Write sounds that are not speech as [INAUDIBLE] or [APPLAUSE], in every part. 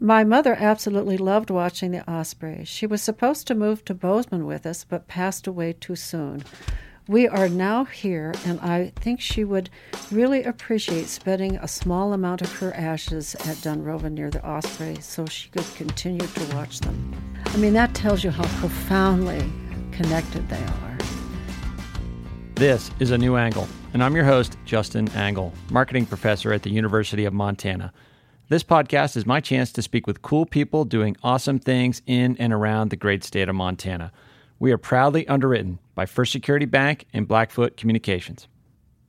My mother absolutely loved watching the ospreys. She was supposed to move to Bozeman with us, but passed away too soon. We are now here, and I think she would really appreciate spending a small amount of her ashes at Dunrovin near the osprey so she could continue to watch them. I mean, that tells you how profoundly connected they are. This is A New Angle, and I'm your host, Justin Angle, marketing professor at the University of Montana. This podcast is my chance to speak with cool people doing awesome things in and around the great state of Montana. We are proudly underwritten by First Security Bank and Blackfoot Communications.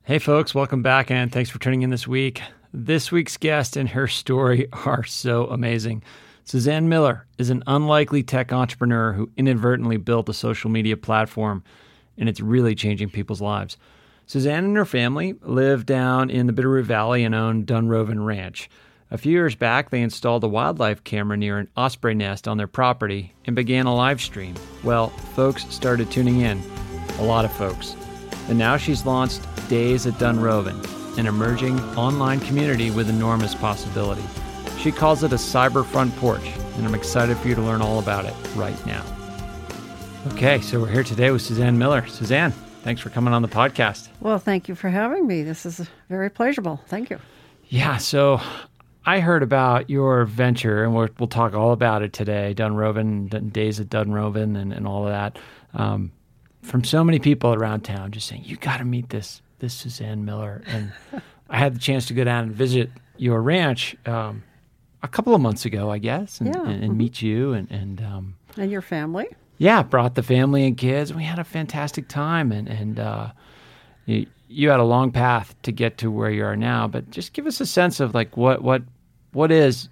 Hey, folks, welcome back and thanks for tuning in this week. This week's guest and her story [LAUGHS] are so amazing. SuzAnne Miller is an unlikely tech entrepreneur who inadvertently built a social media platform, and it's really changing people's lives. SuzAnne and her family live down in the Bitterroot Valley and own Dunrovin Ranch. A few years back, they installed a wildlife camera near an osprey nest on their property and began a live stream. Well, folks started tuning in, a lot of folks. And now she's launched Days at Dunrovin, an emerging online community with enormous possibility. She calls it a cyber front porch, and I'm excited for you to learn all about it right now. Okay, so we're here today with SuzAnne Miller. SuzAnne, thanks for coming on the podcast. Well, thank you for having me. This is very pleasurable. Thank you. Yeah, so I heard about your venture, and we'll, we'll talk all about it today. Dunrovin, days at Dunrovin, and, and all of that. Um, from so many people around town, just saying you got to meet this this SuzAnne Miller, and [LAUGHS] I had the chance to go down and visit your ranch um, a couple of months ago, I guess, and, Yeah, and, and mhm. meet you, and and um, And your family? yeah, brought the family and kids. We had a fantastic time, and and uh, you, you had a long path to get to where you are now. But just give us a sense of like what what what is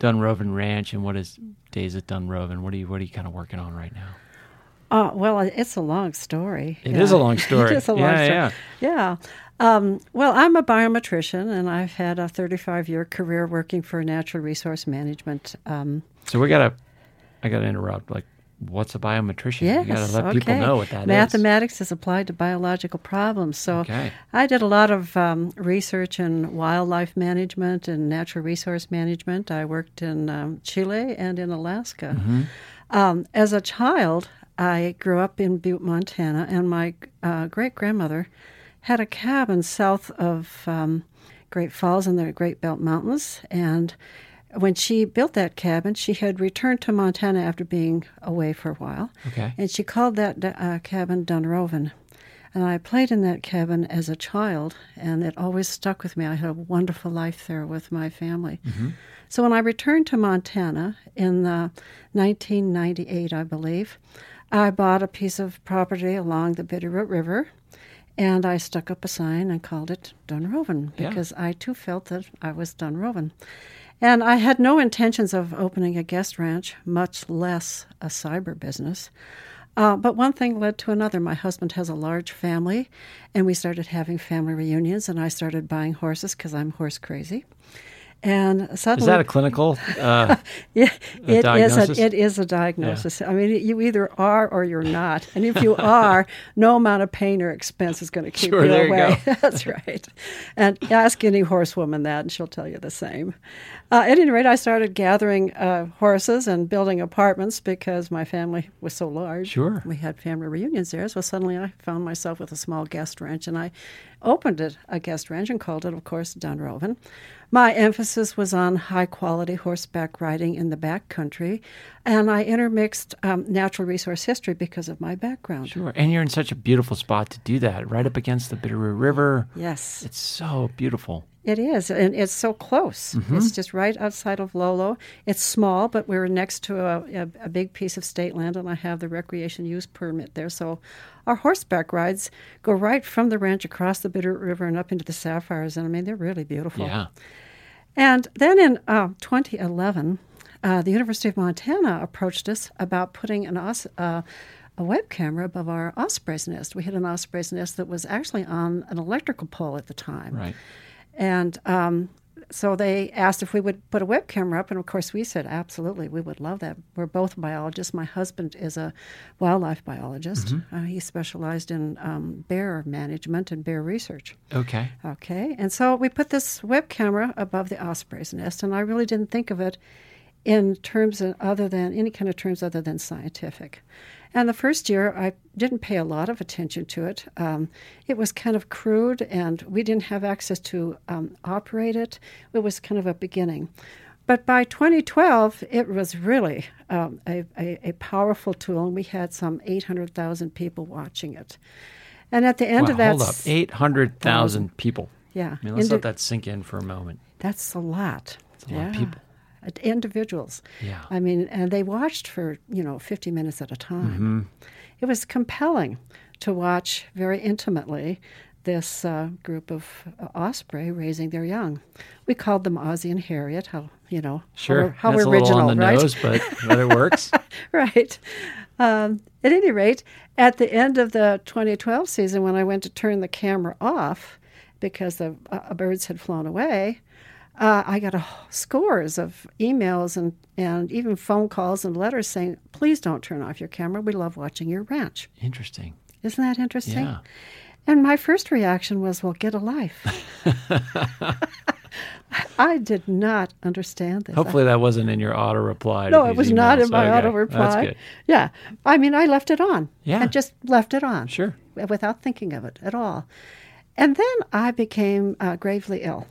Dunrovin Ranch and what is Days at Dunrovin? What are you what are you kind of working on right now? Uh, well, it's a long story. It is a long [LAUGHS] story. it is a long Yeah, story. yeah. Yeah. Um, well, I'm a biometrician, and I've had a 35 year career working for natural resource management. Um, So we gotta, I gotta interrupt. Like, what's a biometrician? yes, you gotta let okay. people know what that is. Mathematics is applied to biological problems. So Okay. I did a lot of um, research in wildlife management and natural resource management. I worked in um, Chile and in Alaska. Mm-hmm. Um, as a child, I grew up in Butte, Montana, and my uh, great grandmother had a cabin south of um, Great Falls in the Great Belt Mountains. And when she built that cabin, she had returned to Montana after being away for a while. Okay. And she called that uh, cabin Dunrovin. And I played in that cabin as a child, and it always stuck with me. I had a wonderful life there with my family. So when I returned to Montana in uh, 1998, I believe, I bought a piece of property along the Bitterroot River, and I stuck up a sign and called it Dunrovin Yeah. because I too felt that I was Dunrovin. And I had no intentions of opening a guest ranch, much less a cyber business. Uh, but one thing led to another. My husband has a large family, and we started having family reunions, and I started buying horses because I'm horse crazy. And suddenly, Is that a clinical? [LAUGHS] Uh, yeah, a it is diagnosis? a it is a diagnosis. I mean, you either are or you're not, and if you [LAUGHS] are, no amount of pain or expense is going to keep Sure, you there you away. go. [LAUGHS] That's right. And ask any horsewoman that, and she'll tell you the same. Uh, at any rate, I started gathering uh, horses and building apartments because my family was so large. Sure. we had family reunions there. So suddenly, I found myself with a small guest ranch, and I opened it a guest ranch and called it, of course, Dunrovin. My emphasis was on high quality horseback riding in the backcountry, and I intermixed um, natural resource history because of my background. sure. And you're in such a beautiful spot to do that, right up against the Bitterroot River. Yes, It's so beautiful. it is, and it's so close. It's just right outside of Lolo. It's small, but we're next to a, a, a big piece of state land, and I have the recreation use permit there. So our horseback rides go right from the ranch across the Bitterroot River and up into the Sapphires, and I mean, they're really beautiful. Yeah. And then in uh, 2011, uh, the University of Montana approached us about putting an os- uh, a web camera above our osprey's nest. We had an osprey's nest that was actually on an electrical pole at the time. Right. And um, so they asked if we would put a web camera up, and of course we said absolutely, we would love that. We're both biologists. My husband is a wildlife biologist. Uh, he specialized in um, bear management and bear research. Okay. Okay, and so we put this web camera above the osprey's nest, and I really didn't think of it in terms of other than any kind of terms other than scientific. And the first year, I didn't pay a lot of attention to it. Um, it was kind of crude, and we didn't have access to um, operate it. It was kind of a beginning. But by 2012, it was really um, a, a, a, powerful tool, and we had some 800,000 people watching it. And at the end wow, of that, hold up, 800,000 people. Yeah, I mean, let's let that sink in for a moment. That's a lot. It's a yeah. lot of people. Individuals. Yeah. I mean, and they watched for you know 50 minutes at a time. Mm-hmm. It was compelling to watch very intimately this uh, group of uh, osprey raising their young. We called them Ozzie and Harriet. How you know? Sure, how, how original, on the right? nose, but but it works. [LAUGHS] right. Um, at any rate, at the end of the 2012 season, when I went to turn the camera off because the uh, birds had flown away, uh, I got a, scores of emails and, and even phone calls and letters saying, please don't turn off your camera. We love watching your ranch. Interesting. Isn't that interesting? Yeah. And my first reaction was, well, get a life. [LAUGHS] I did not understand this. Hopefully, that wasn't in your auto reply. No, it was emails. not in my okay. auto reply. That's good. Yeah. I mean, I left it on. Yeah. I just left it on. Sure. Without thinking of it at all. And then I became uh, gravely ill.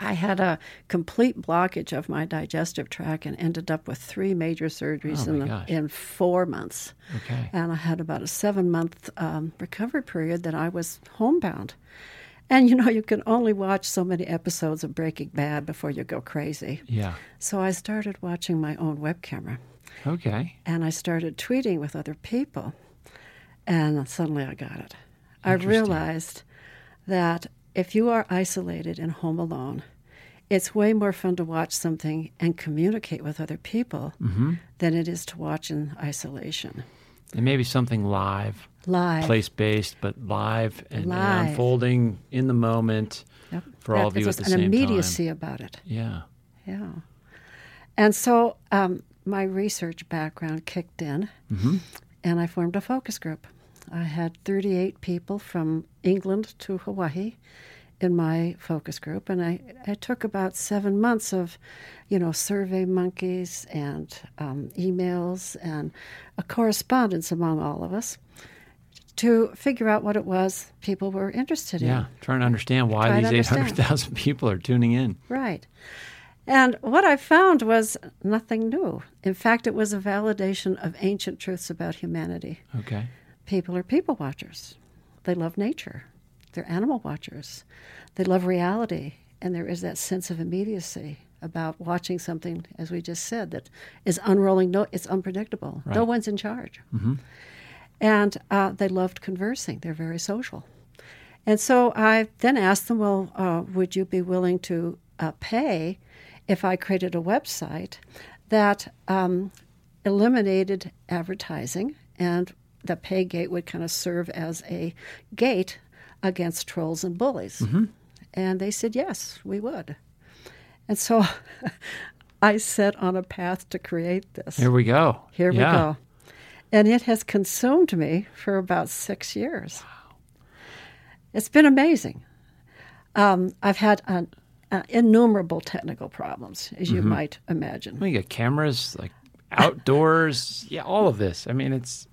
I had a complete blockage of my digestive tract and ended up with three major surgeries Oh, in, the, in four months. Okay. And I had about a seven month um, recovery period that I was homebound. And you know, you can only watch so many episodes of Breaking Bad before you go crazy. Yeah. So I started watching my own web camera Okay. and I started tweeting with other people. And suddenly I got it. I realized that if you are isolated and home alone, it's way more fun to watch something and communicate with other people Mm-hmm. than it is to watch in isolation. And maybe something live, Live. place based, but live and, and unfolding in the moment Yep. for all of you at there's the an immediacy about it. Yeah. Yeah. And so um, my research background kicked in, Mm-hmm. and I formed a focus group. I had 38 people from England to Hawaii in my focus group, and I, I took about seven months of, you know, survey monkeys and um, emails and a correspondence among all of us to figure out what it was people were interested in. Yeah. Trying to understand why Try these 800,000 people are tuning in. Right. And what I found was nothing new. In fact, it was a validation of ancient truths about humanity. Okay. People are people watchers. They love nature. They're animal watchers. They love reality. And there is that sense of immediacy about watching something, as we just said, that is unrolling. No, it's unpredictable. No one's in charge. Mm-hmm. And uh, they loved conversing. They're very social. And so I then asked them, well, uh, would you be willing to uh, pay if I created a website that um, eliminated advertising and the pay gate would kind of serve as a gate against trolls and bullies? And they said, yes, we would. And so [LAUGHS] I set on a path to create this. Here we go. Here Yeah. we go. And it has consumed me for about six years. It's been amazing. Um, I've had an, uh, innumerable technical problems, as you might imagine. We got cameras, like outdoors. [LAUGHS] yeah, all of this. I mean, it's,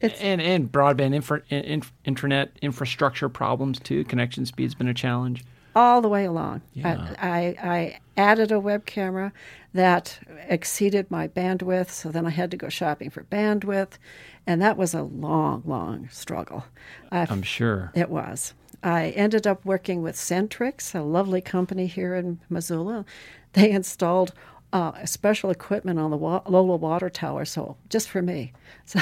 It's- and and broadband infra, in, internet infrastructure problems too. Connection speed's been a challenge. all the way along. Yeah. I, I, I added a web camera that exceeded my bandwidth, so then I had to go shopping for bandwidth, and that was a long, long struggle. I I'm sure. It was. I ended up working with Centrix, a lovely company here in Missoula. They installed uh, special equipment on the wa- Lolo water tower, so just for me. [LAUGHS] So,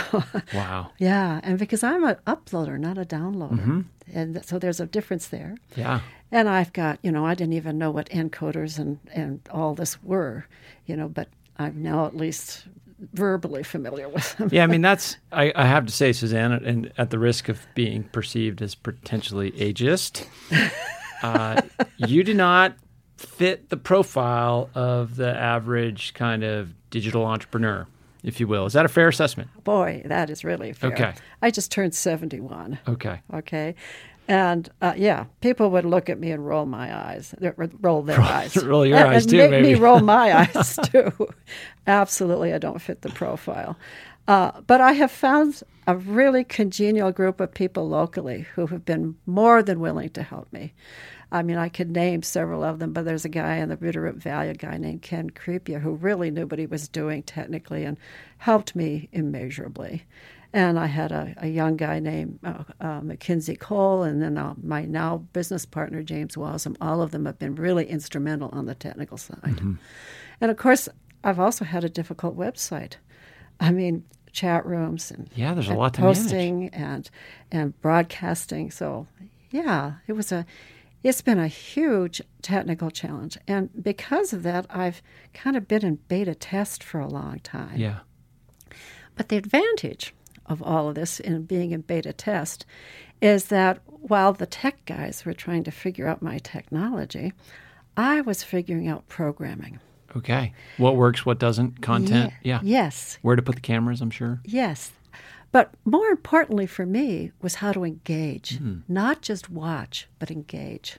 Wow. yeah, and because I'm an uploader, not a downloader, and so there's a difference there. Yeah. And I've got, you know, I didn't even know what encoders and, and all this were, you know, but I'm now at least verbally familiar with them. Yeah, I mean [LAUGHS] that's I, I have to say, Susanna, and at the risk of being perceived as potentially ageist, uh, you do not fit the profile of the average kind of digital entrepreneur, if you will. Is that a fair assessment? Boy, that is really fair. Okay. I just turned 71. Okay. Okay. And uh, yeah, people would look at me and roll my eyes, uh, roll their eyes, [LAUGHS] roll your and, eyes and too, make maybe. me roll my [LAUGHS] eyes too. Absolutely, I don't fit the profile. Uh, but I have found a really congenial group of people locally who have been more than willing to help me. I mean, I could name several of them, but there's a guy in the Bitterroot Valley, a guy named Ken Crepia, who really knew what he was doing technically and helped me immeasurably. And I had a, a young guy named uh, uh, Mackenzie Cole, and then uh, my now business partner, James Walsham. All of them have been really instrumental on the technical side. Mm-hmm. And of course, I've also had a difficult website. I mean, chat rooms and Yeah, there's a and lot to manage. posting and and broadcasting. So, yeah, it was a it's been a huge technical challenge, and because of that, I've kind of been in beta test for a long time. Yeah. But the advantage of all of this in being in beta test is that while the tech guys were trying to figure out my technology, I was figuring out programming. Okay. What works, what doesn't, content. Yeah. Yes. Where to put the cameras, I'm sure. Yes. But more importantly for me was how to engage, mm-hmm. not just watch, but engage.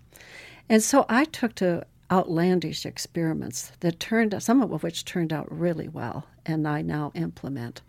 And so I took to outlandish experiments that turned some of which turned out really well and I now implement.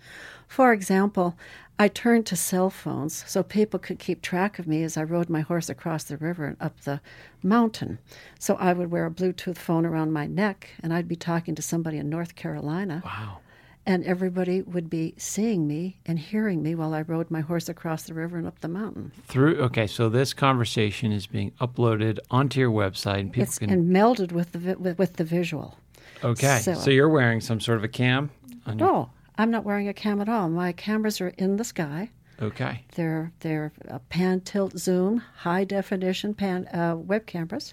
For example, I turned to cell phones so people could keep track of me as I rode my horse across the river and up the mountain. So I would wear a Bluetooth phone around my neck and I'd be talking to somebody in North Carolina Wow. And everybody would be seeing me and hearing me while I rode my horse across the river and up the mountain. Through okay, so this conversation is being uploaded onto your website and people It's can and melded with the with, with the visual. Okay. So, so- you're wearing some sort of a cam on your No, I'm not wearing a cam at all. My cameras are in the sky. Okay. They're they're uh, pan tilt zoom high definition pan uh, web cameras,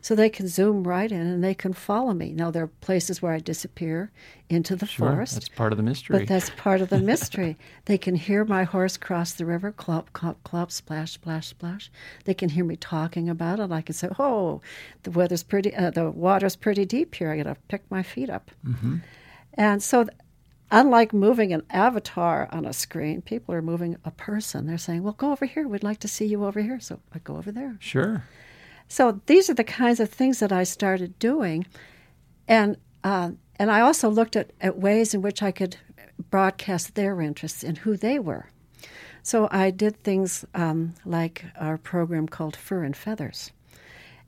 so they can zoom right in and they can follow me. Now there are places where I disappear into the Sure. forest. That's part of the mystery. But that's part of the [LAUGHS] mystery. they can hear my horse cross the river, clop, clop, clop, splash, splash, splash. They can hear me talking about it. I can say, "Oh, the weather's pretty. Uh, the water's pretty deep here. I got to pick my feet up." Mm-hmm. And so, unlike moving an avatar on a screen, people are moving a person. They're saying, "Well, go over here. We'd like to see you over here." So I go over there. sure. So these are the kinds of things that I started doing, and uh, and I also looked at, at ways in which I could broadcast their interests and who they were. So I did things um, like our program called Fur and Feathers,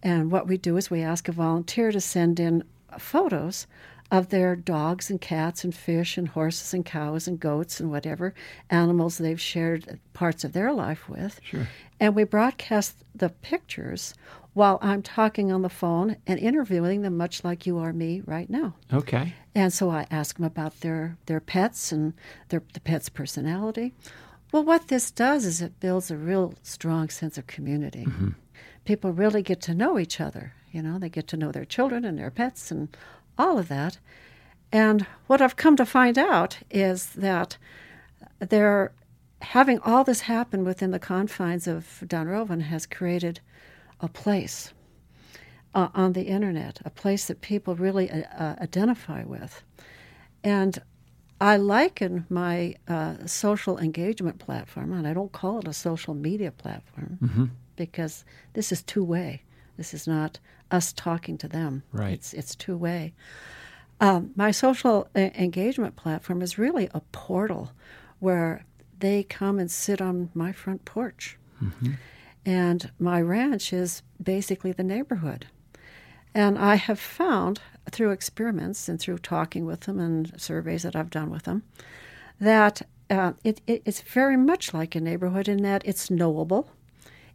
and what we do is we ask a volunteer to send in photos of their dogs and cats and fish and horses and cows and goats and whatever animals they've shared parts of their life with. Sure. And we broadcast the pictures while I'm talking on the phone and interviewing them, much like you are me right now. Okay. And so I ask them about their, their pets and their, the pet's personality. Well, what this does is it builds a real strong sense of community. Mm-hmm. People really get to know each other. You know, they get to know their children and their pets and all of that. And what I've come to find out is that they're having all this happen within the confines of Dunrovin has created a place uh, on the internet, a place that people really uh, uh, identify with. And I liken my uh, social engagement platform, and I don't call it a social media platform because this is two way. This is not us talking to them. Right. It's it's two way. Um, my social e- engagement platform is really a portal where they come and sit on my front porch. And my ranch is basically the neighborhood. And I have found through experiments and through talking with them and surveys that I've done with them that uh, it, it, it's very much like a neighborhood in that it's knowable,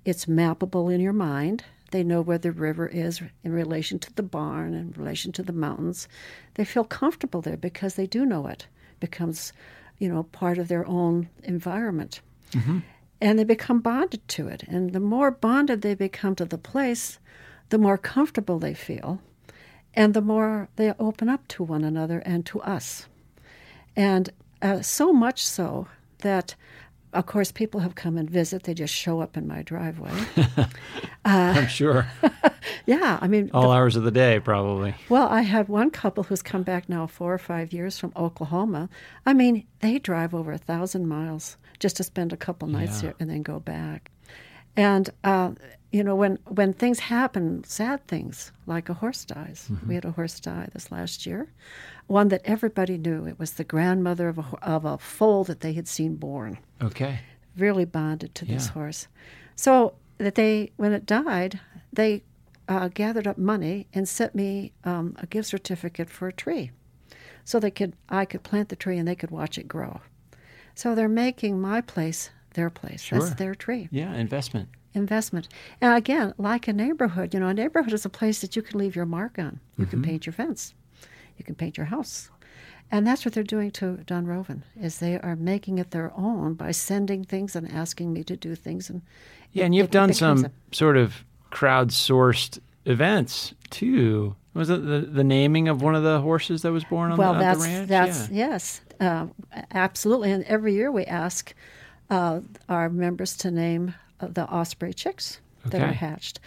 it's mappable in your mind. They know where the river is in relation to the barn, in relation to the mountains. They feel comfortable there because they do know it. becomes, you know, part of their own environment. And they become bonded to it. And the more bonded they become to the place, the more comfortable they feel, and the more they open up to one another and to us. And uh, so much so that, of course, people have come and visit. They just show up in my driveway. [LAUGHS] I'm sure. [LAUGHS] yeah, I mean, All hours of the day, probably. well, I had one couple who's come back now four or five years from Oklahoma. I mean, they drive over a thousand miles just to spend a couple nights Yeah. here and then go back. And uh, you know, when when things happen, sad things like a horse dies. Mm-hmm. We had a horse die this last year, one that everybody knew. It was the grandmother of a of a foal that they had seen born. Okay. Really bonded to this horse. So that they, when it died, they uh, gathered up money and sent me um, a gift certificate for a tree, so they could I could plant the tree and they could watch it grow. So they're making my place their place. Sure. That's their tree Yeah, investment. investment. And again, like a neighborhood, you know, a neighborhood is a place that you can leave your mark on. You can paint your fence, you can paint your house. And that's what they're doing to Dunrovin, is they are making it their own by sending things and asking me to do things. And Yeah, and you've done some sort of crowdsourced events too. Was it the, the naming of one of the horses that was born on well, the, at that's the ranch? that's yeah. yes, uh, absolutely. And every year we ask uh, our members to name uh, the osprey chicks that are hatched,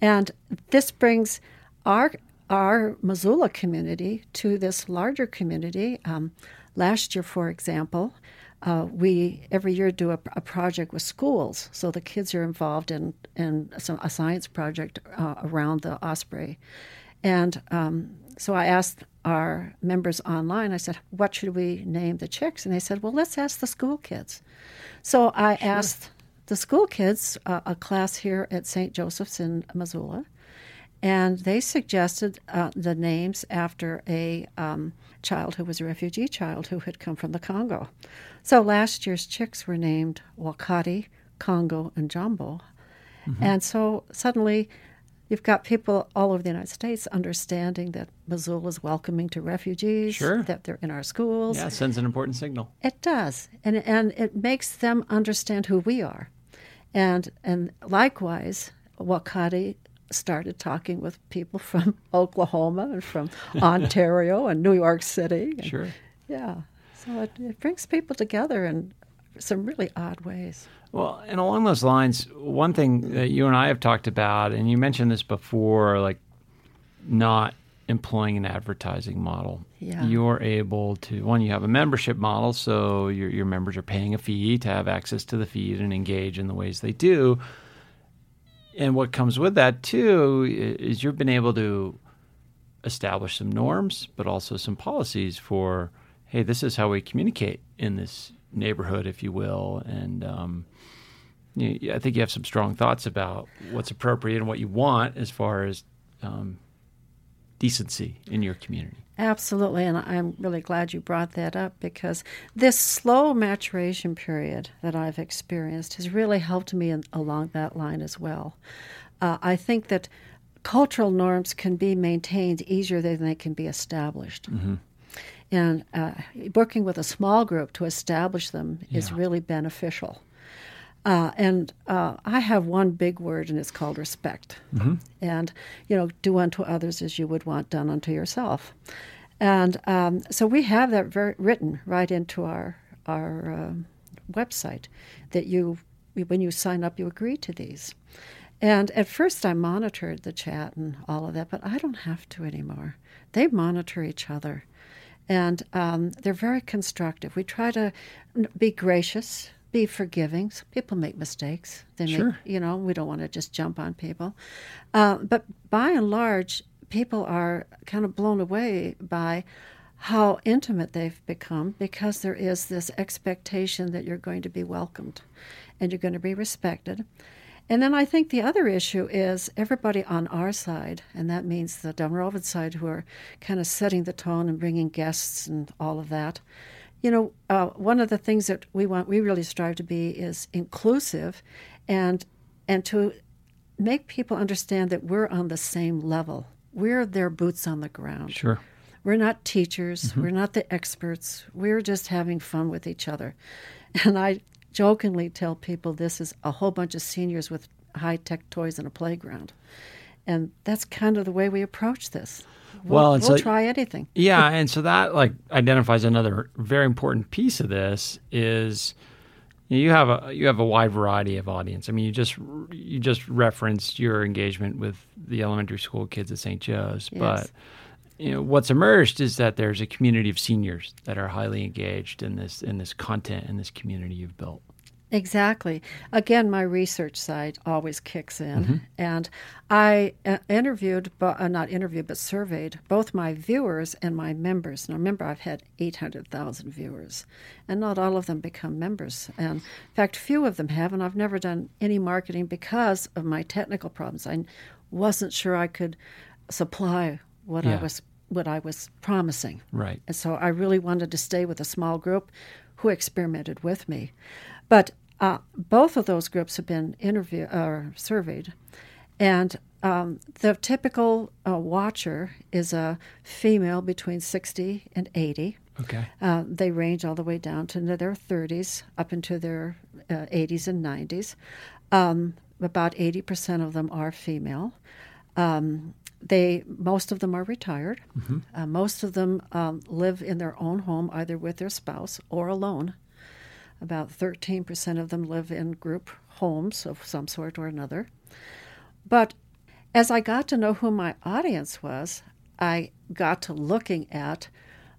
and this brings our our Missoula community to this larger community. Um, last year, for example. Uh, we every year do a, a project with schools, so the kids are involved in in some, a science project uh, around the osprey, and um, so I asked our members online, I said, what should we name the chicks? And they said, well, let's ask the school kids. So I asked the school kids, uh, a class here at St. Joseph's in Missoula, and they suggested uh, the names after a um, child who was a refugee child who had come from the Congo. So last year's chicks were named Wakati, Congo, and Jumbo. And so suddenly you've got people all over the United States understanding that Missoula is welcoming to refugees, Sure. that they're in our schools. Yeah, it sends an important signal. It does, and and it makes them understand who we are, and and likewise, Wakati started talking with people from [LAUGHS] Oklahoma and from [LAUGHS] Ontario and New York City. and- Sure. Yeah, so it, it brings people together in some really odd ways. Well, and along those lines, one thing that you and I have talked about, and you mentioned this before, like not employing an advertising model. Yeah. You're able to one, you have a membership model, so your your members are paying a fee to have access to the feed and engage in the ways they do. And what comes with that too is you've been able to establish some norms, but also some policies for, hey, this is how we communicate in this neighborhood, if you will, and um, you, I think you have some strong thoughts about what's appropriate and what you want as far as um, decency in your community. Absolutely, and I'm really glad you brought that up because this slow maturation period that I've experienced has really helped me in, along that line as well. Uh, I think that cultural norms can be maintained easier than they can be established. And uh, working with a small group to establish them is really beneficial. Uh, and uh, I have one big word, and it's called respect. And, you know, do unto others as you would want done unto yourself. And um, so we have that very, written right into our, our um website that you, when you sign up, you agree to these. And at first, I monitored the chat and all of that, but I don't have to anymore. They monitor each other, and um, they're very constructive. We try to be gracious, be forgiving. People make mistakes. They make, you know, we don't want to just jump on people. Uh, but by and large, people are kind of blown away by how intimate they've become because there is this expectation that you're going to be welcomed and you're going to be respected. And then I think the other issue is everybody on our side, and that means the Dunrovin side, who are kind of setting the tone and bringing guests and all of that. You know, uh, one of the things that we want, we really strive to be, is inclusive, and and to make people understand that we're on the same level. We're their boots on the ground. Sure. We're not teachers. We're not the experts. We're just having fun with each other. And I jokingly tell people this is a whole bunch of seniors with high tech toys in a playground. And that's kind of the way we approach this. We'll, Well, it's we'll like- try anything. [LAUGHS] Yeah, and so that like identifies another very important piece of this is you, you have a you have a wide variety of audience. I mean, you just you just referenced your engagement with the elementary school kids at St. Joe's, Yes. but you know what's emerged is that there's a community of seniors that are highly engaged in this in this content in this community you've built. Exactly. Again, my research side always kicks in. And I uh, interviewed, bo- uh, not interviewed, but surveyed both my viewers and my members. Now, remember, I've had 800,000 viewers, and not all of them become members. And in fact, few of them have, and I've never done any marketing because of my technical problems. I wasn't sure I could supply what Yeah. I was what I was promising. Right. And so I really wanted to stay with a small group who experimented with me. But uh, both of those groups have been interviewed or surveyed, and um, the typical uh, watcher is a female between 60 and 80. Okay. Uh, they range all the way down to their 30s, up into their uh, 80s and 90s. Um, about 80% of them are female. Um, they most of them are retired. Uh, most of them um, live in their own home, either with their spouse or alone. About 13% of them live in group homes of some sort or another. But as I got to know who my audience was, I got to looking at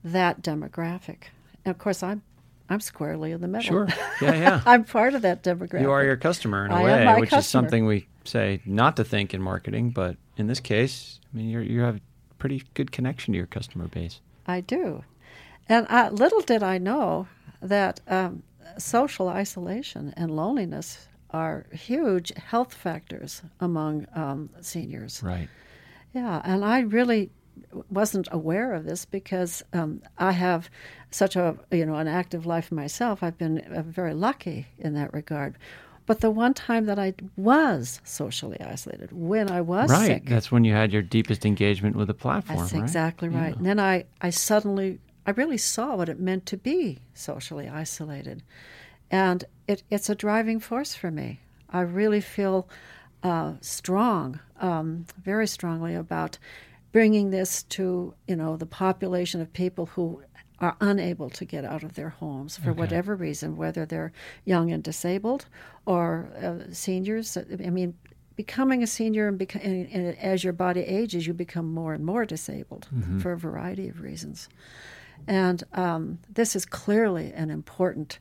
that demographic. And of course, I'm I'm squarely in the middle. Sure. [LAUGHS] Yeah, yeah. I'm part of that demographic. You are your customer in a I way, which is something we say not to think in marketing, but in this case, I mean, you're, you have a pretty good connection to your customer base. I do. And uh, little did I know that um, social isolation and loneliness are huge health factors among um, seniors. Right. Yeah, and I really wasn't aware of this because um, I have such a you know an active life myself. I've been uh, very lucky in that regard. But the one time that I was socially isolated, when I was right. sick, That's when you had your deepest engagement with the platform, that's right? exactly right. And then I, I suddenly, I really saw what it meant to be socially isolated. And it, it's a driving force for me. I really feel uh, strong, um, very strongly about bringing this to, you know, the population of people who are unable to get out of their homes for whatever reason, whether they're young and disabled or uh, seniors. I mean, becoming a senior and, beca- and, and as your body ages, you become more and more disabled for a variety of reasons. And um, this is clearly an important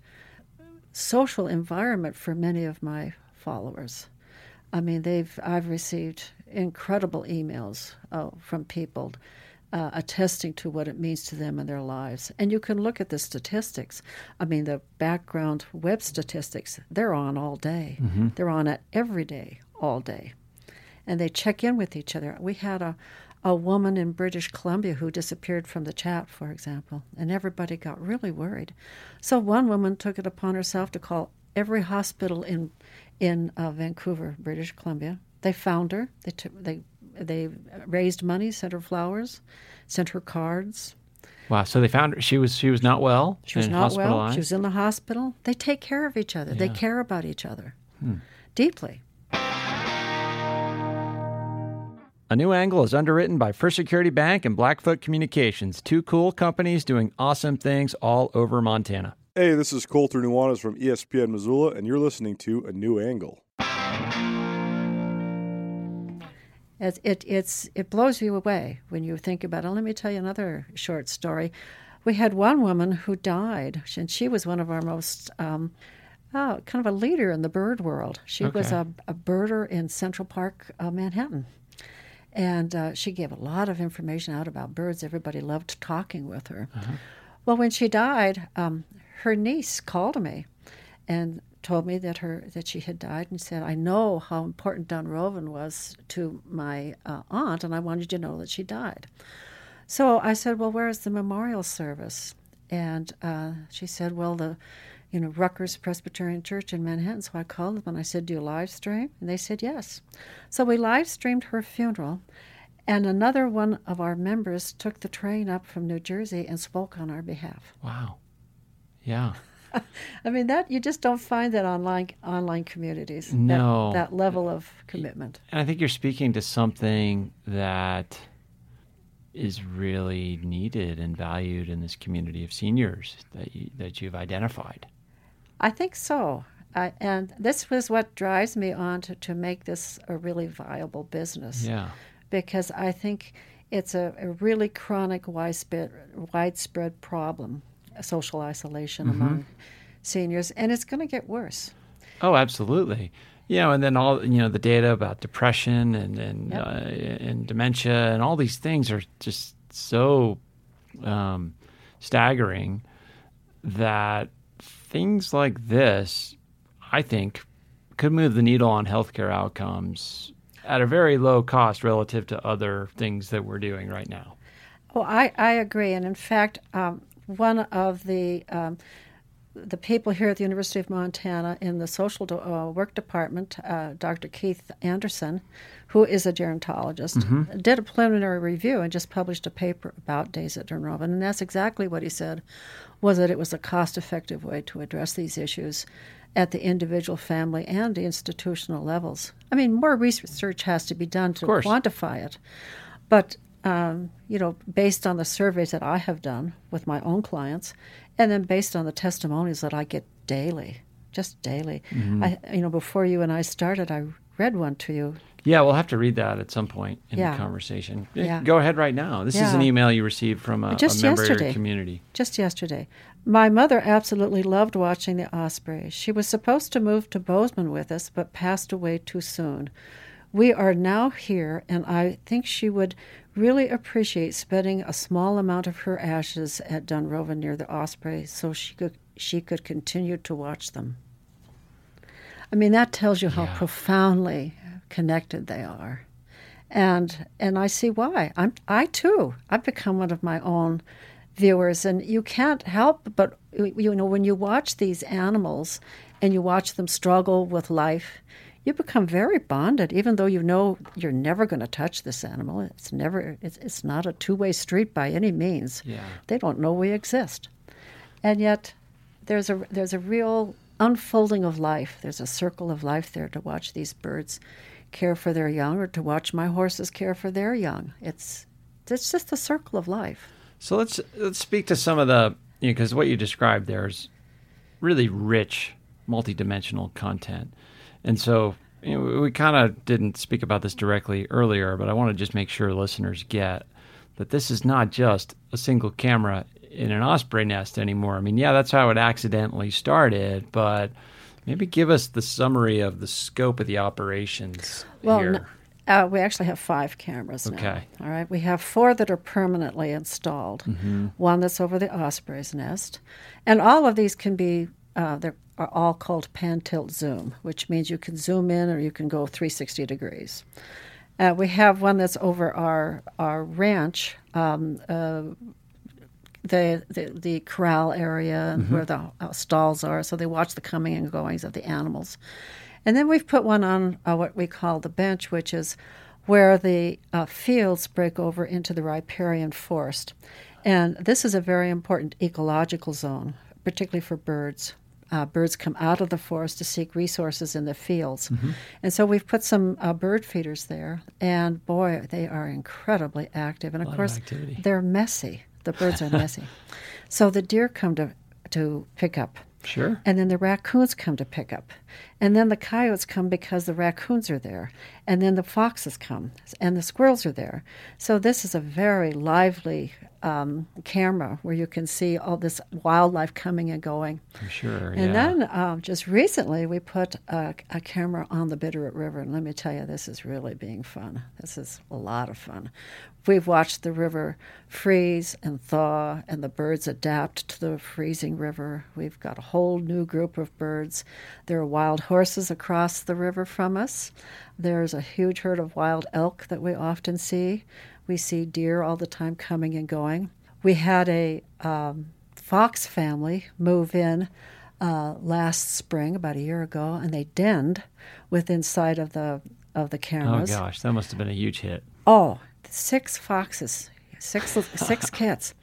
social environment for many of my followers. I mean, they've I've received incredible emails uh, from people uh, attesting to what it means to them in their lives. And you can look at the statistics. I mean, the background web statistics, they're on all day. They're on it every day, all day. And they check in with each other. We had a, a woman in British Columbia who disappeared from the chat, for example, and everybody got really worried. So one woman took it upon herself to call every hospital in in uh, Vancouver, British Columbia. They found her. They took they they raised money, sent her flowers, sent her cards. Wow. So they found her. She was she was not well. She was not well. She was in the hospital. They take care of each other. They care about each other deeply. A New Angle is underwritten by First Security Bank and Blackfoot Communications, two cool companies doing awesome things all over Montana. Hey, this is Colter Nuanez from ESPN Missoula, and you're listening to A New Angle. It, it, it's, it blows you away when you think about it. Let me tell you another short story. We had one woman who died, and she was one of our most um, oh, kind of a leader in the bird world. She was a, a birder in Central Park, uh, Manhattan. And uh, she gave a lot of information out about birds. Everybody loved talking with her. Well, when she died, um, her niece called me and told me that her that she had died and said, "I know how important Dunrovin was to my uh, aunt, and I wanted you to know that she died." So I said, "Well, where is the memorial service?" And uh, she said, "Well, the." You know, Rutgers Presbyterian Church in Manhattan. So I called them and I said, Do you live stream? And they said, Yes. So we live streamed her funeral. And another one of our members took the train up from New Jersey and spoke on our behalf. Wow. Yeah. [LAUGHS] I mean that you just don't find that online online communities. that- No. that, level of commitment. And I think you're speaking to something that is really needed and valued in this community of seniors that you, that you've identified. I think so. I, and this was what drives me on to, to make this a really viable business. Yeah. Because I think it's a, a really chronic, widespread, widespread problem, social isolation among seniors, and it's going to get worse. Oh, absolutely. You know, and then all you know the data about depression and and Yep. uh, and dementia and all these things are just so um, staggering that things like this, I think, could move the needle on healthcare outcomes at a very low cost relative to other things that we're doing right now. Well, I, I agree. And in fact, um, one of the um, the people here at the University of Montana in the social uh, work department, uh, Dr. Keith Anderson, who is a gerontologist, did a preliminary review and just published a paper about days at Dunrovin. And that's exactly what he said, was that it was a cost-effective way to address these issues at the individual, family, and the institutional levels. I mean, more research has to be done to quantify it. But um, you know, based on the surveys that I have done with my own clients, and then based on the testimonies that I get daily, just daily. Mm-hmm. I, you know, before you and I started, I read one to you. Yeah, we'll have to read that at some point in Yeah. the conversation. Uh, yeah. Go ahead right now. This is an email you received from a, Just a member of yesterday. your community. just yesterday. My mother absolutely loved watching the Ospreys. She was supposed to move to Bozeman with us, but passed away too soon. We are now here, and I think she would really appreciate spending a small amount of her ashes at Dunrovin near the Osprey so she could she could continue to watch them. I mean that tells you how Yeah. profoundly connected they are. And and I see why. I'm I too. I've become one of my own viewers and you can't help but you know when you watch these animals and you watch them struggle with life you become very bonded even though you know you're never going to touch this animal. It's never it's, it's not a two-way street by any means. Yeah. they don't know we exist. And yet there's a there's a real unfolding of life. There's a circle of life there to watch these birds care for their young or to watch my horses care for their young. It's it's just a circle of life. So let's let's speak to some of the because what you described there is really rich, multidimensional content, and so you know, we kind of didn't speak about this directly earlier, but I want to just make sure listeners get that this is not just a single camera in an osprey nest anymore. I mean, yeah, that's how it accidentally started, but maybe give us the summary of the scope of the operations Well, here. uh, we actually have five cameras now. Okay. All right. We have four that are permanently installed. Mm-hmm. One that's over the osprey's nest, and all of these can be. Uh, they are all called pan tilt zoom, which means you can zoom in or you can go 360 degrees. Uh, we have one that's over our our ranch, um, uh, the, the the corral area and where the uh, stalls are, so they watch the coming and goings of the animals. And then we've put one on uh, what we call the bench, which is where the uh, fields break over into the riparian forest. And this is a very important ecological zone, particularly for birds. Uh, birds come out of the forest to seek resources in the fields. And so we've put some uh, bird feeders there, and boy, they are incredibly active. And of lot of course, they're messy. The birds are messy. [LAUGHS] So the deer come to, to pick up. Sure. And then the raccoons come to pick up. And then the coyotes come because the raccoons are there. And then the foxes come. And the squirrels are there. So this is a very lively um, camera where you can see all this wildlife coming and going. For sure. And yeah. then um, just recently we put a, a camera on the Bitterroot River, and let me tell you, this is really being fun. This is a lot of fun. We've watched the river freeze and thaw, and the birds adapt to the freezing river. We've got a whole new group of birds. There are wild horses across the river from us. There's a huge herd of wild elk that we often see. We see deer all the time coming and going. We had a um, fox family move in uh, last spring, about a year ago, and they denned within sight of the of the cameras. oh gosh, that must have been a huge hit. Oh, six foxes, six six [LAUGHS] kits,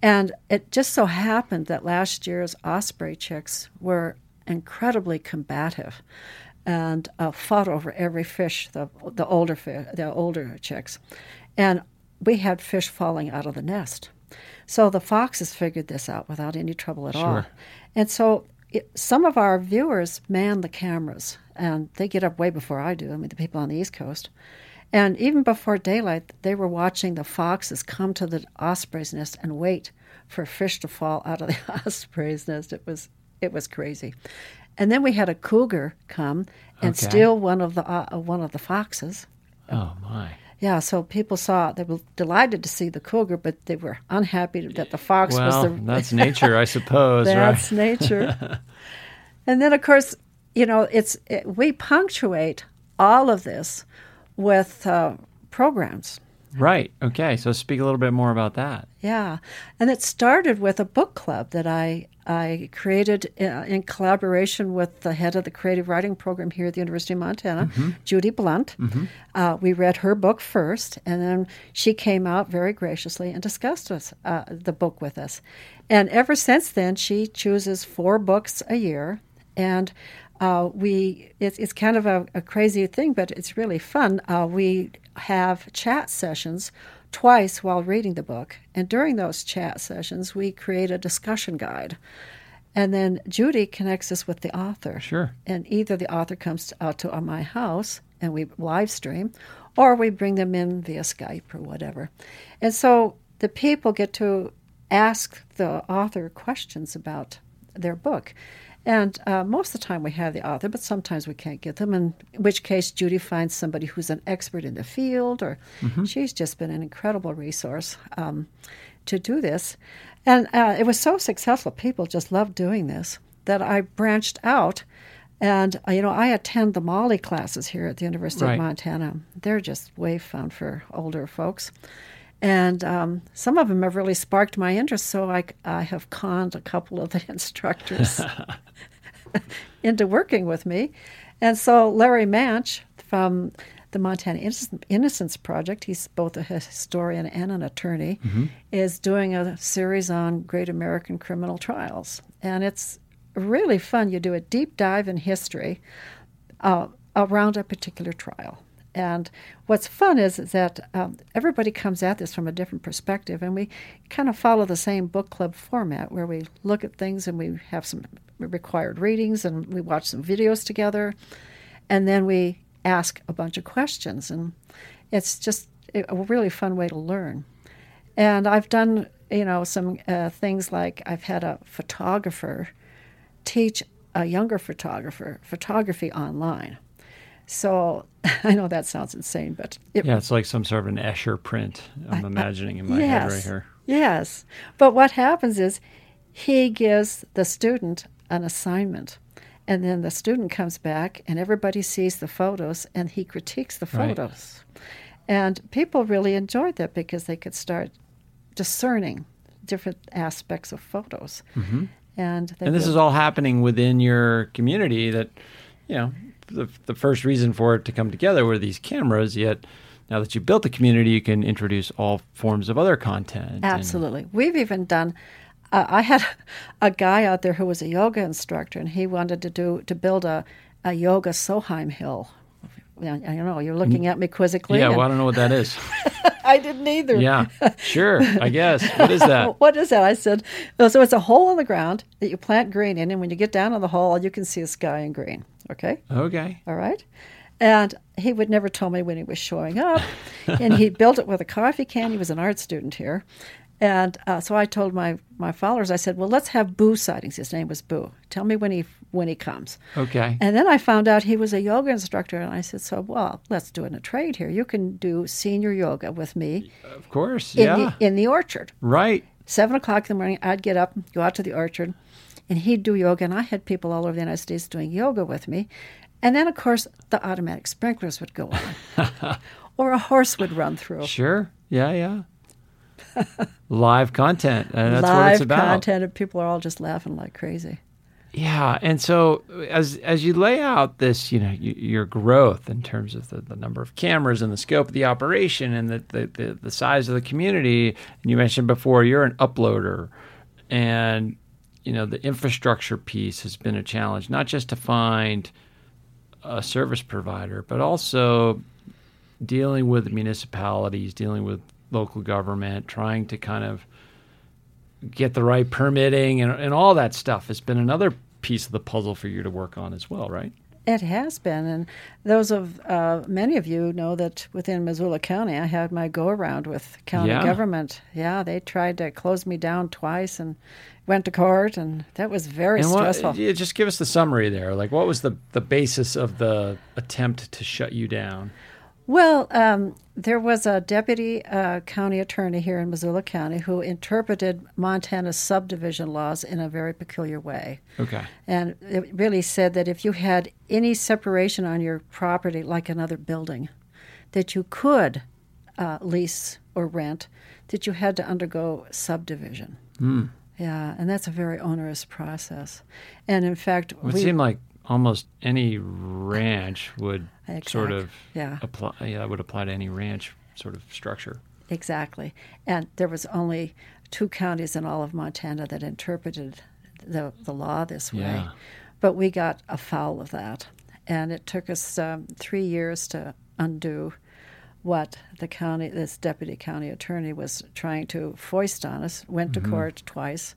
and it just so happened that last year's osprey chicks were incredibly combative, and uh, fought over every fish, the the older fish, the older chicks, and we had fish falling out of the nest. So the foxes figured this out without any trouble at all, Sure. and so. It, some of our viewers man the cameras, and they get up way before I do. I mean, the people on the East Coast, and even before daylight, they were watching the foxes come to the osprey's nest and wait for fish to fall out of the [LAUGHS] osprey's nest. It was it was crazy. And then we had a cougar come and Okay. steal one of the uh, one of the foxes. Oh my. Yeah, so people saw they were delighted to see the cougar, but they were unhappy that the fox Well, was the [LAUGHS] that's [LAUGHS] nature, I suppose, that's nature. [LAUGHS] and then, of course, you know, it's it, we punctuate all of this with uh, programs. Right. Okay. So speak a little bit more about that. Yeah, and it started with a book club that I I created uh, in collaboration with the head of the creative writing program here at the University of Montana, Judy Blunt. Uh, we read her book first, and then she came out very graciously and discussed us, uh, the book with us. And ever since then, she chooses four books a year, and uh, we it's, it's kind of a, a crazy thing, but it's really fun. Uh, we have chat sessions twice while reading the book, and during those chat sessions, we create a discussion guide. And then Judy connects us with the author. Sure. And either the author comes out to uh, my house and we live stream, or we bring them in via Skype or whatever. And so the people get to ask the author questions about their book. And uh, most of the time we have the author, but sometimes we can't get them, in which case Judy finds somebody who's an expert in the field, or she's just been an incredible resource um, to do this. And uh, it was so successful, people just loved doing this, that I branched out. And, uh, you know, I attend the MOLLI classes here at the University Right. of Montana. They're just way fun for older folks. And um, some of them have really sparked my interest, so I, I have conned a couple of the [LAUGHS] instructors [LAUGHS] into working with me. And so Larry Mansch from the Montana Innocence- Project, he's both a historian and an attorney, is doing a series on great American criminal trials. And it's really fun. You do a deep dive in history uh, around a particular trial. And what's fun is, is that um, everybody comes at this from a different perspective, and we kind of follow the same book club format where we look at things and we have some required readings and we watch some videos together, and then we ask a bunch of questions. And it's just a really fun way to learn. And I've done, you know, some uh, things like I've had a photographer teach a younger photographer photography online. So [LAUGHS] I know that sounds insane, but it, Yeah, it's like some sort of an Escher print. I'm imagining in my head right here. yes. But what happens is he gives the student an assignment, and then the student comes back, and everybody sees the photos, and he critiques the Right. photos. And people really enjoyed that because they could start discerning different aspects of photos. Mm-hmm. And, And this is all happening within your community that, you know, the, the first reason for it to come together were these cameras, yet now that you've built the community, you can introduce all forms of other content. and- Absolutely. We've even done. Uh, I had a guy out there who was a yoga instructor, and he wanted to do to build a, a yoga Soheim hill. I I don't know you're looking at me quizzically. yeah, and well, I don't know what that is. [LAUGHS] I didn't either. yeah, sure, I guess. What is that? [LAUGHS] What is that? I said, so it's a hole in the ground that you plant green in, and when you get down in the hole, you can see a sky in green. Okay. Okay. All right. And he would never tell me when he was showing up. [LAUGHS] and he built it with a coffee can. He was an art student here. And uh, so I told my, my followers, I said, well, let's have Boo sightings. His name was Boo. Tell me when he when he comes. Okay. And then I found out he was a yoga instructor. And I said, so, well, let's do it in a trade here. You can do senior yoga with me Of course. in, Yeah. the, in the orchard. right. Seven o'clock in the morning, I'd get up, go out to the orchard, and he'd do yoga. And I had people all over the United States doing yoga with me. And then, of course, the automatic sprinklers would go on, [LAUGHS] or a horse would run through. Sure. Yeah. Yeah. Live content, and that's Live what it's about. content, and people are all just laughing like crazy. Yeah, and so as as you lay out this, you know, y- your growth in terms of the, the number of cameras and the scope of the operation and the, the, the, the size of the community, and you mentioned before you're an uploader, and you know the infrastructure piece has been a challenge, not just to find a service provider, but also dealing with municipalities, dealing with local government, trying to kind of get the right permitting and, and all that stuff has been another piece of the puzzle for you to work on as well, right? It has been, and those of uh, many of you know that within Missoula County, I had my go around with county Yeah. government. Yeah, they tried to close me down twice, and went to court, and that was very And stressful. yeah, just give us the summary there. Like, what was the, the basis of the attempt to shut you down? Well, um, there was a deputy uh, county attorney here in Missoula County who interpreted Montana's subdivision laws in a very peculiar way. Okay. And it really said that if you had any separation on your property, like another building, that you could uh, lease or rent, that you had to undergo subdivision. Yeah, and that's a very onerous process. And in fact, It we seem like almost any ranch would sort of yeah. apply. Yeah, would apply to any ranch sort of structure. Exactly. And there was only two counties in all of Montana that interpreted the, the law this way. Yeah. But we got afoul of that. And it took us um, three years to undo what the county, this deputy county attorney was trying to foist on us, went to court twice.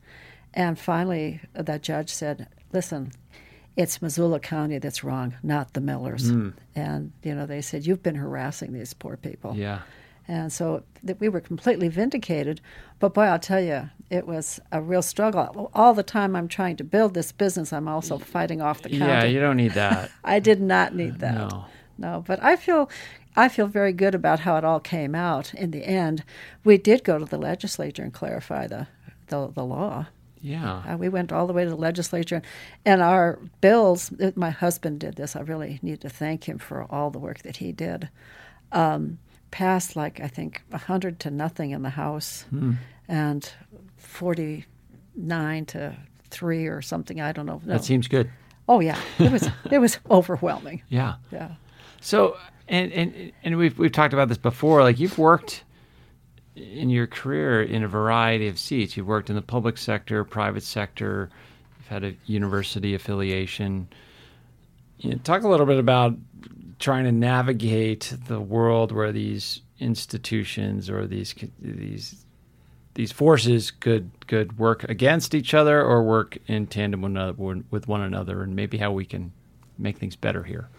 And finally, the judge said, listen, it's Missoula County that's wrong, not the Millers. Hmm. And, you know, they said, you've been harassing these poor people. Yeah. And so that we were completely vindicated. But boy, I'll tell you, it was a real struggle. All the time I'm trying to build this business, I'm also fighting off the county. Yeah, you don't need that. [LAUGHS] I did not need uh, that. No. No, but I feel I feel very good about how it all came out in the end. We did go to the legislature and clarify the the, the law. Yeah. Uh, we went all the way to the legislature, and our bills. uh, My husband did this. I really need to thank him for all the work that he did. Um, passed like I think a hundred to nothing in the House, and forty nine to three or something. I don't know. No. That seems good. oh yeah, it was [LAUGHS] it was overwhelming. Yeah. Yeah. So, and and and we've we've talked about this before. Like you've worked in your career in a variety of seats. You've worked in the public sector, private sector. You've had a university affiliation. You know, talk a little bit about trying to navigate the world where these institutions or these these these forces could could work against each other or work in tandem with, one another, and maybe how we can make things better here.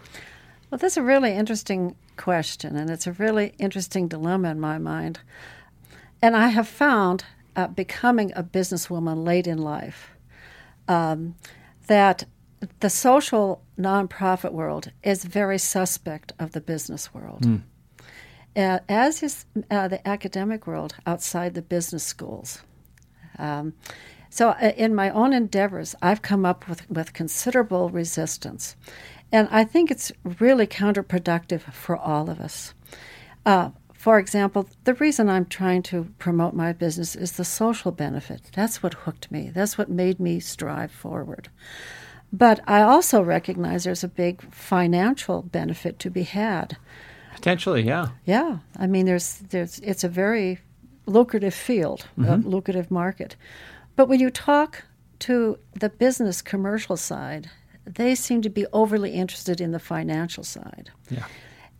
Well, that's a really interesting question, and it's a really interesting dilemma in my mind. And I have found, uh, becoming a businesswoman late in life, um, that the social nonprofit world is very suspect of the business world. Uh, as is uh, the academic world outside the business schools. Um, so, uh, in my own endeavors, I've come up with, with considerable resistance. And I think it's really counterproductive for all of us. For example, the reason I'm trying to promote my business is the social benefit. That's what hooked me, that's what made me strive forward. But I also recognize there's a big financial benefit to be had. Potentially, yeah. Yeah, I mean, there's there's it's a very lucrative field, a mm-hmm. lucrative market. But when you talk to the business commercial side, they seem to be overly interested in the financial side. Yeah.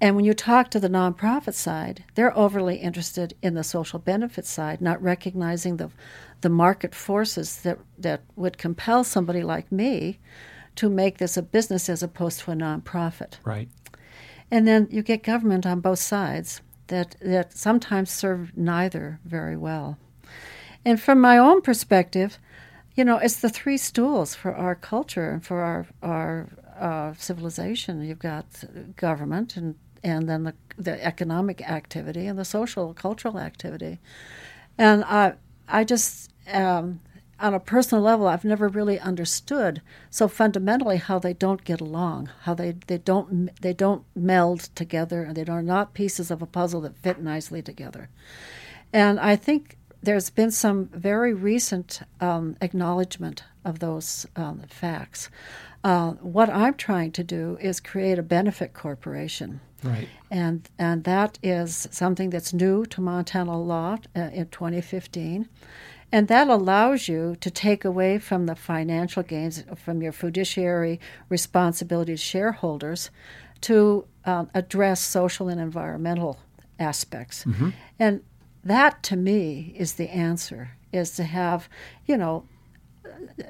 And when you talk to the nonprofit side, they're overly interested in the social benefit side, not recognizing the the market forces that that would compel somebody like me to make this a business as opposed to a nonprofit. Right. And then you get government on both sides that, that sometimes serve neither very well. And from my own perspective, you know, it's the three stools for our culture and for our, our uh, civilization. You've got government and, and then the, the economic activity and the social, cultural activity. And I, I just, um, on a personal level, I've never really understood so fundamentally how they don't get along, how they, they don't they don't meld together, and they are not pieces of a puzzle that fit nicely together. And I think there's been some very recent um, acknowledgement of those um, facts. Uh, what I'm trying to do is create a benefit corporation. Right. and and that is something that's new to Montana law uh, in 2015, and that allows you to take away from the financial gains from your fiduciary responsibility to shareholders to um, address social and environmental aspects, and that to me is the answer: is to have you know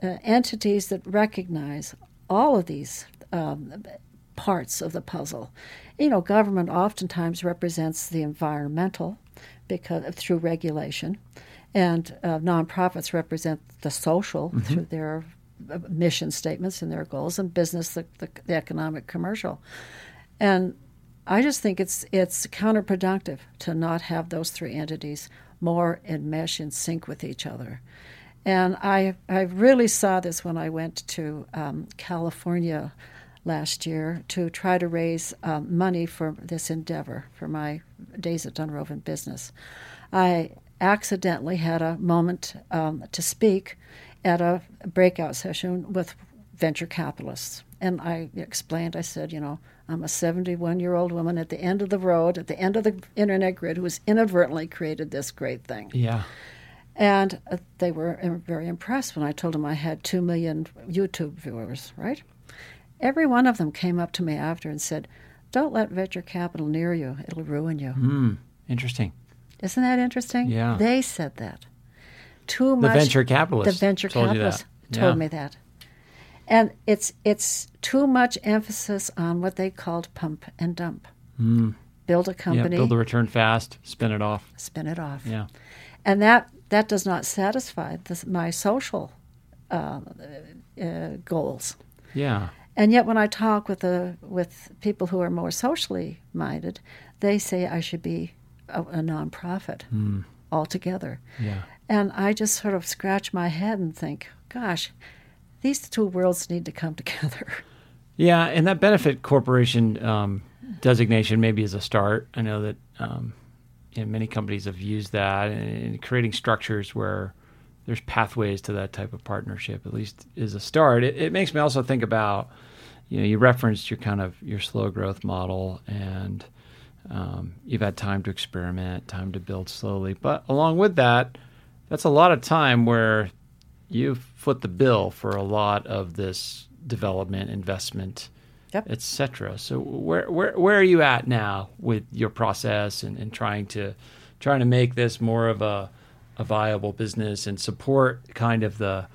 uh, entities that recognize all of these um, parts of the puzzle. You know, government oftentimes represents the environmental because through regulation, and uh, nonprofits represent the social mm-hmm. through their uh, mission statements and their goals, and business the, the, the economic commercial. And I just think it's it's counterproductive to not have those three entities more in mesh in sync with each other. And I I really saw this when I went to um, California last year to try to raise um, money for this endeavor for my days at Dunrovin business. I accidentally had a moment um, to speak at a breakout session with venture capitalists. And I explained, I said, you know, I'm a 71 year old woman at the end of the road, at the end of the internet grid, who has inadvertently created this great thing. Yeah. And uh, they were very impressed when I told them I had 2 million YouTube viewers, right? Every one of them came up to me after and said, Don't let venture capital near you, it'll ruin you. Mm, interesting. Isn't that interesting? Yeah. They said that. Too the much. The venture capitalists. The venture told capitalists told me that. And it's it's too much emphasis on what they called pump and dump. Mm. Build a company. Yeah, build a return fast, spin it off. Spin it off. Yeah. And that that does not satisfy this, my social uh, uh, goals. Yeah. And yet, when I talk with the with people who are more socially minded, they say I should be a, a nonprofit mm. altogether. Yeah. And I just sort of scratch my head and think, gosh, these two worlds need to come [LAUGHS] together. Yeah, and that benefit corporation um, designation maybe is a start. I know that um, you know, many companies have used that in creating structures where there's pathways to that type of partnership. At least is a start. It, it makes me also think about you know you referenced your kind of your slow growth model and um, you've had time to experiment, time to build slowly. But along with that, that's a lot of time where you foot the bill for a lot of this development, investment, yep. etc. So where where where are you at now with your process and, and trying to trying to make this more of a a viable business and support kind of the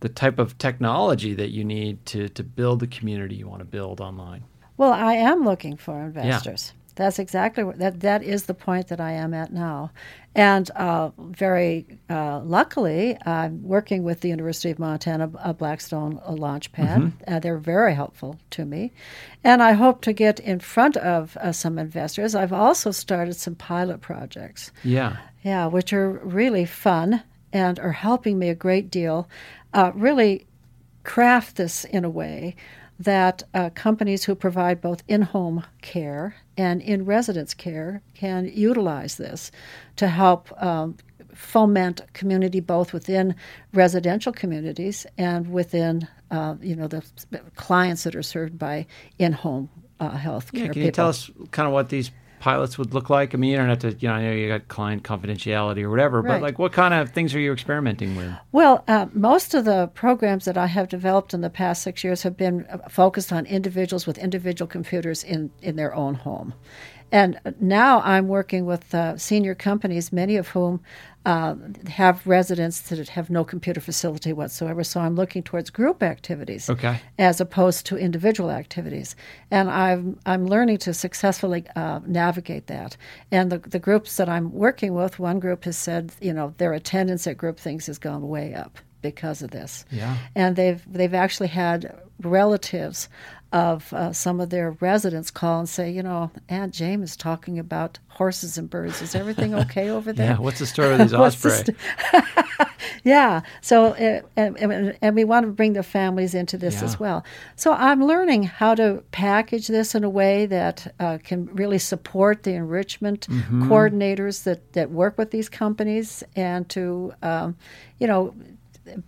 the type of technology that you need to to build the community you want to build online? Well, I am looking for investors. Yeah. That's exactly what, that. That is the point that I am at now, and uh, very uh, luckily, I'm working with the University of Montana, a Blackstone a Launchpad. Mm-hmm. Uh, they're very helpful to me, and I hope to get in front of uh, some investors. I've also started some pilot projects. Yeah, yeah, which are really fun and are helping me a great deal. Uh, really craft this in a way that uh, companies who provide both in home care and in residence care can utilize this to help um, foment community both within residential communities and within uh, you know the clients that are served by in home uh, health care. Yeah, can people. you tell us kind of what these pilots would look like? I mean, you don't have to, you know, I know you got client confidentiality or whatever, right. but like what kind of things are you experimenting with? Well, uh, most of the programs that I have developed in the past six years have been uh, focused on individuals with individual computers in, in their own home. And now I'm working with uh, senior companies, many of whom uh, have residents that have no computer facility whatsoever. So I'm looking towards group activities okay. as opposed to individual activities. And I'm, I'm learning to successfully uh, navigate that. And the, the groups that I'm working with, one group has said, you know, their attendance at group things has gone way up because of this. Yeah. And they've they've actually had relatives of uh, some of their residents call and say, you know, Aunt James is talking about horses and birds. Is everything [LAUGHS] okay over there? yeah. What's the story with these [LAUGHS] osprey? st- [LAUGHS] yeah. So, uh, and, and, and, we want to bring the families into this yeah. as well. So I'm learning how to package this in a way that uh, can really support the enrichment mm-hmm. coordinators that, that work with these companies and to, um, you know,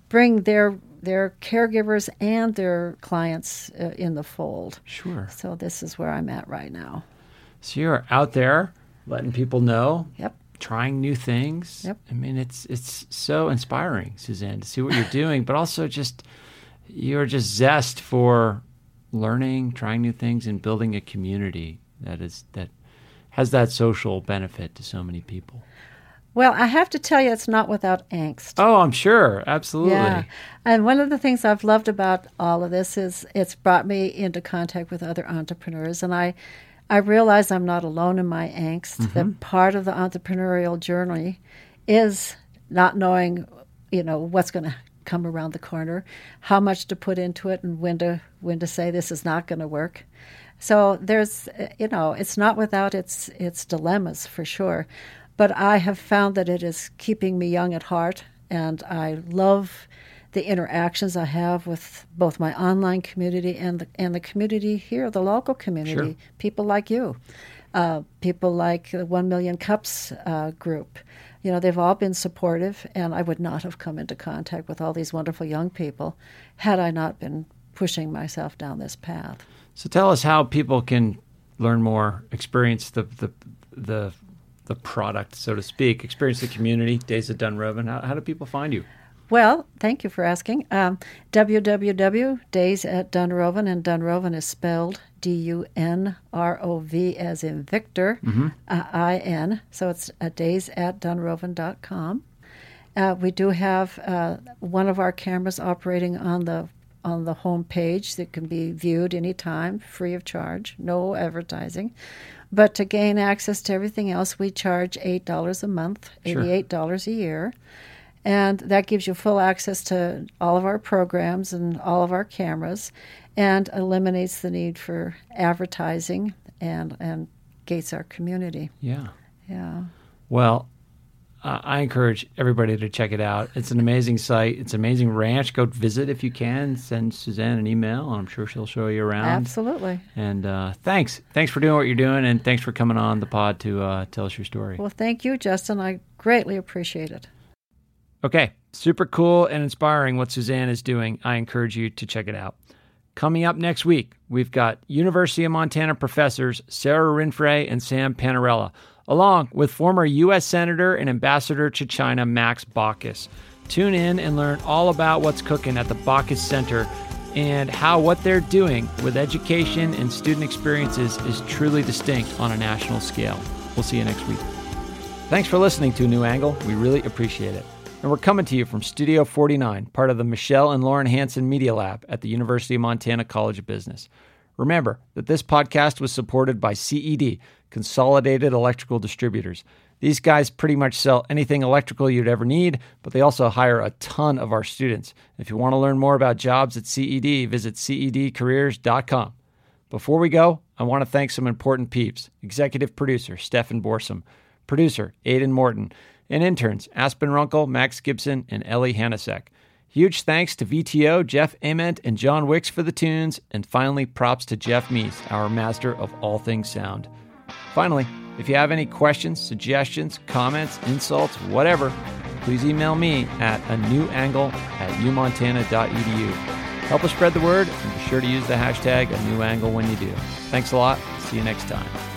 bring their their caregivers and their clients uh, in the fold. Sure. So this is where I'm at right now. So you're out there letting people know. Yep. Trying new things. Yep. I mean, it's it's so inspiring, SuzAnne, to see what you're doing, but also just you're just zest for learning, trying new things, and building a community that is that has that social benefit to so many people. Well, I have to tell you, it's not without angst. Oh, I'm sure. Absolutely. Yeah. And one of the things I've loved about all of this is it's brought me into contact with other entrepreneurs. And I, I realize I'm not alone in my angst. Mm-hmm. That part of the entrepreneurial journey is not knowing, you know, what's going to come around the corner, how much to put into it, and when to when to say this is not going to work. So there's, you know, it's not without its its dilemmas for sure, but I have found that it is keeping me young at heart, and I love the interactions I have with both my online community and the, and the community here, the local community, Sure. people like you, uh, people like the One Million Cups uh, group. You know, they've all been supportive, and I would not have come into contact with all these wonderful young people had I not been pushing myself down this path. So tell us how people can learn more, experience the the the, the product, so to speak, experience the community. Days of Dunrovin. How, how do people find you? Well, thank you for asking. Um, www.days at Dunrovin, and Dunrovin is spelled D U N R O V as in Victor, uh, I N. So it's uh, days at Dunrovin.com. Uh, we do have uh, one of our cameras operating on the on the home page that can be viewed anytime, free of charge, no advertising. But to gain access to everything else, we charge eight dollars a month, eighty-eight dollars a year, and that gives you full access to all of our programs and all of our cameras, and eliminates the need for advertising and and gates our community. Yeah. Yeah. Well, uh, I encourage everybody to check it out. It's an amazing site. It's an amazing ranch. Go visit if you can. Send SuzAnne an email, and I'm sure she'll show you around. Absolutely. And uh, thanks, thanks for doing what you're doing, and thanks for coming on the pod to uh, tell us your story. Well, thank you, Justin. I greatly appreciate it. Okay, super cool and inspiring what SuzAnne is doing. I encourage you to check it out. Coming up next week, we've got University of Montana professors Sara Rinfret and Sam Panarella, along with former U.S. Senator and Ambassador to China Max Baucus. Tune in and learn all about what's cooking at the Baucus Center and how what they're doing with education and student experiences is truly distinct on a national scale. We'll see you next week. Thanks for listening to New Angle. We really appreciate it. And we're coming to you from Studio 49, part of the Michelle and Lauren Hansen Media Lab at the University of Montana College of Business. Remember that this podcast was supported by CED, Consolidated Electrical Distributors. These guys pretty much sell anything electrical you'd ever need, but they also hire a ton of our students. If you want to learn more about jobs at CED, visit cedcareers.com. Before we go, I want to thank some important peeps executive producer Stefan Borsum, producer Aidan Morton, and interns Aspen Runkle, Max Gibson, and Ellie Hanasek. Huge thanks to VTO, Jeff Ament, and John Wicks for the tunes, and finally, props to Jeff Meese, our master of all things sound. Finally, if you have any questions, suggestions, comments, insults, whatever, please email me at a new angle at umontana.edu. Help us spread the word and be sure to use the hashtag a new angle when you do. Thanks a lot. See you next time.